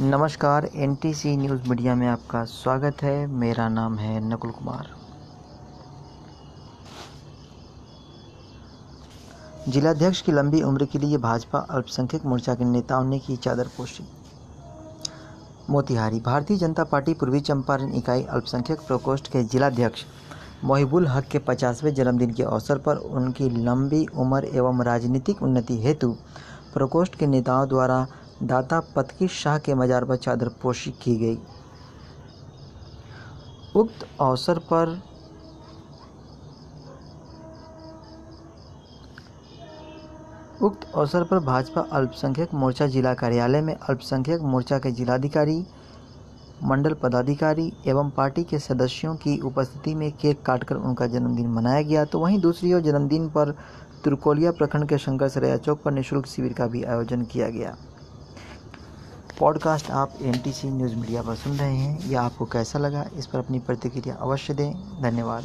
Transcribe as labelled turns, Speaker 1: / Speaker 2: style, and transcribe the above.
Speaker 1: नमस्कार N T C news media में आपका स्वागत है। मेरा नाम है नकुल कुमार। जिलाध्यक्ष की लंबी उम्र के लिए भाजपा अल्पसंख्यक मोर्चा के नेताओं ने की चादर पोशी मोतिहारी भारतीय जनता पार्टी पूर्वी चंपारण इकाई अल्पसंख्यक प्रकोष्ठ के जिलाध्यक्ष मोहिबुल हक के पचासवें जन्मदिन के अवसर पर उनकी लंबी उम्र एवं राजनीतिक उन्नति हेतु प्रकोष्ठ के नेताओं द्वारा दाता पतकी शाह के मजार पर चादर पोशी की गई। उक्त अवसर पर उक्त अवसर पर भाजपा अल्पसंख्यक मोर्चा जिला कार्यालय में अल्पसंख्यक मोर्चा के जिलाधिकारी, मंडल पदाधिकारी एवं पार्टी के सदस्यों की उपस्थिति में केक काटकर उनका जन्मदिन मनाया गया। तो वहीं दूसरी ओर जन्मदिन पर तुरकोलिया प्रखंड के शंकर सरैया चौक पर निःशुल्क शिविर का भी आयोजन किया गया। पॉडकास्ट आप एनटीसी न्यूज़ मीडिया पर सुन रहे हैं। या आपको कैसा लगा, इस पर अपनी प्रतिक्रिया अवश्य दें। धन्यवाद।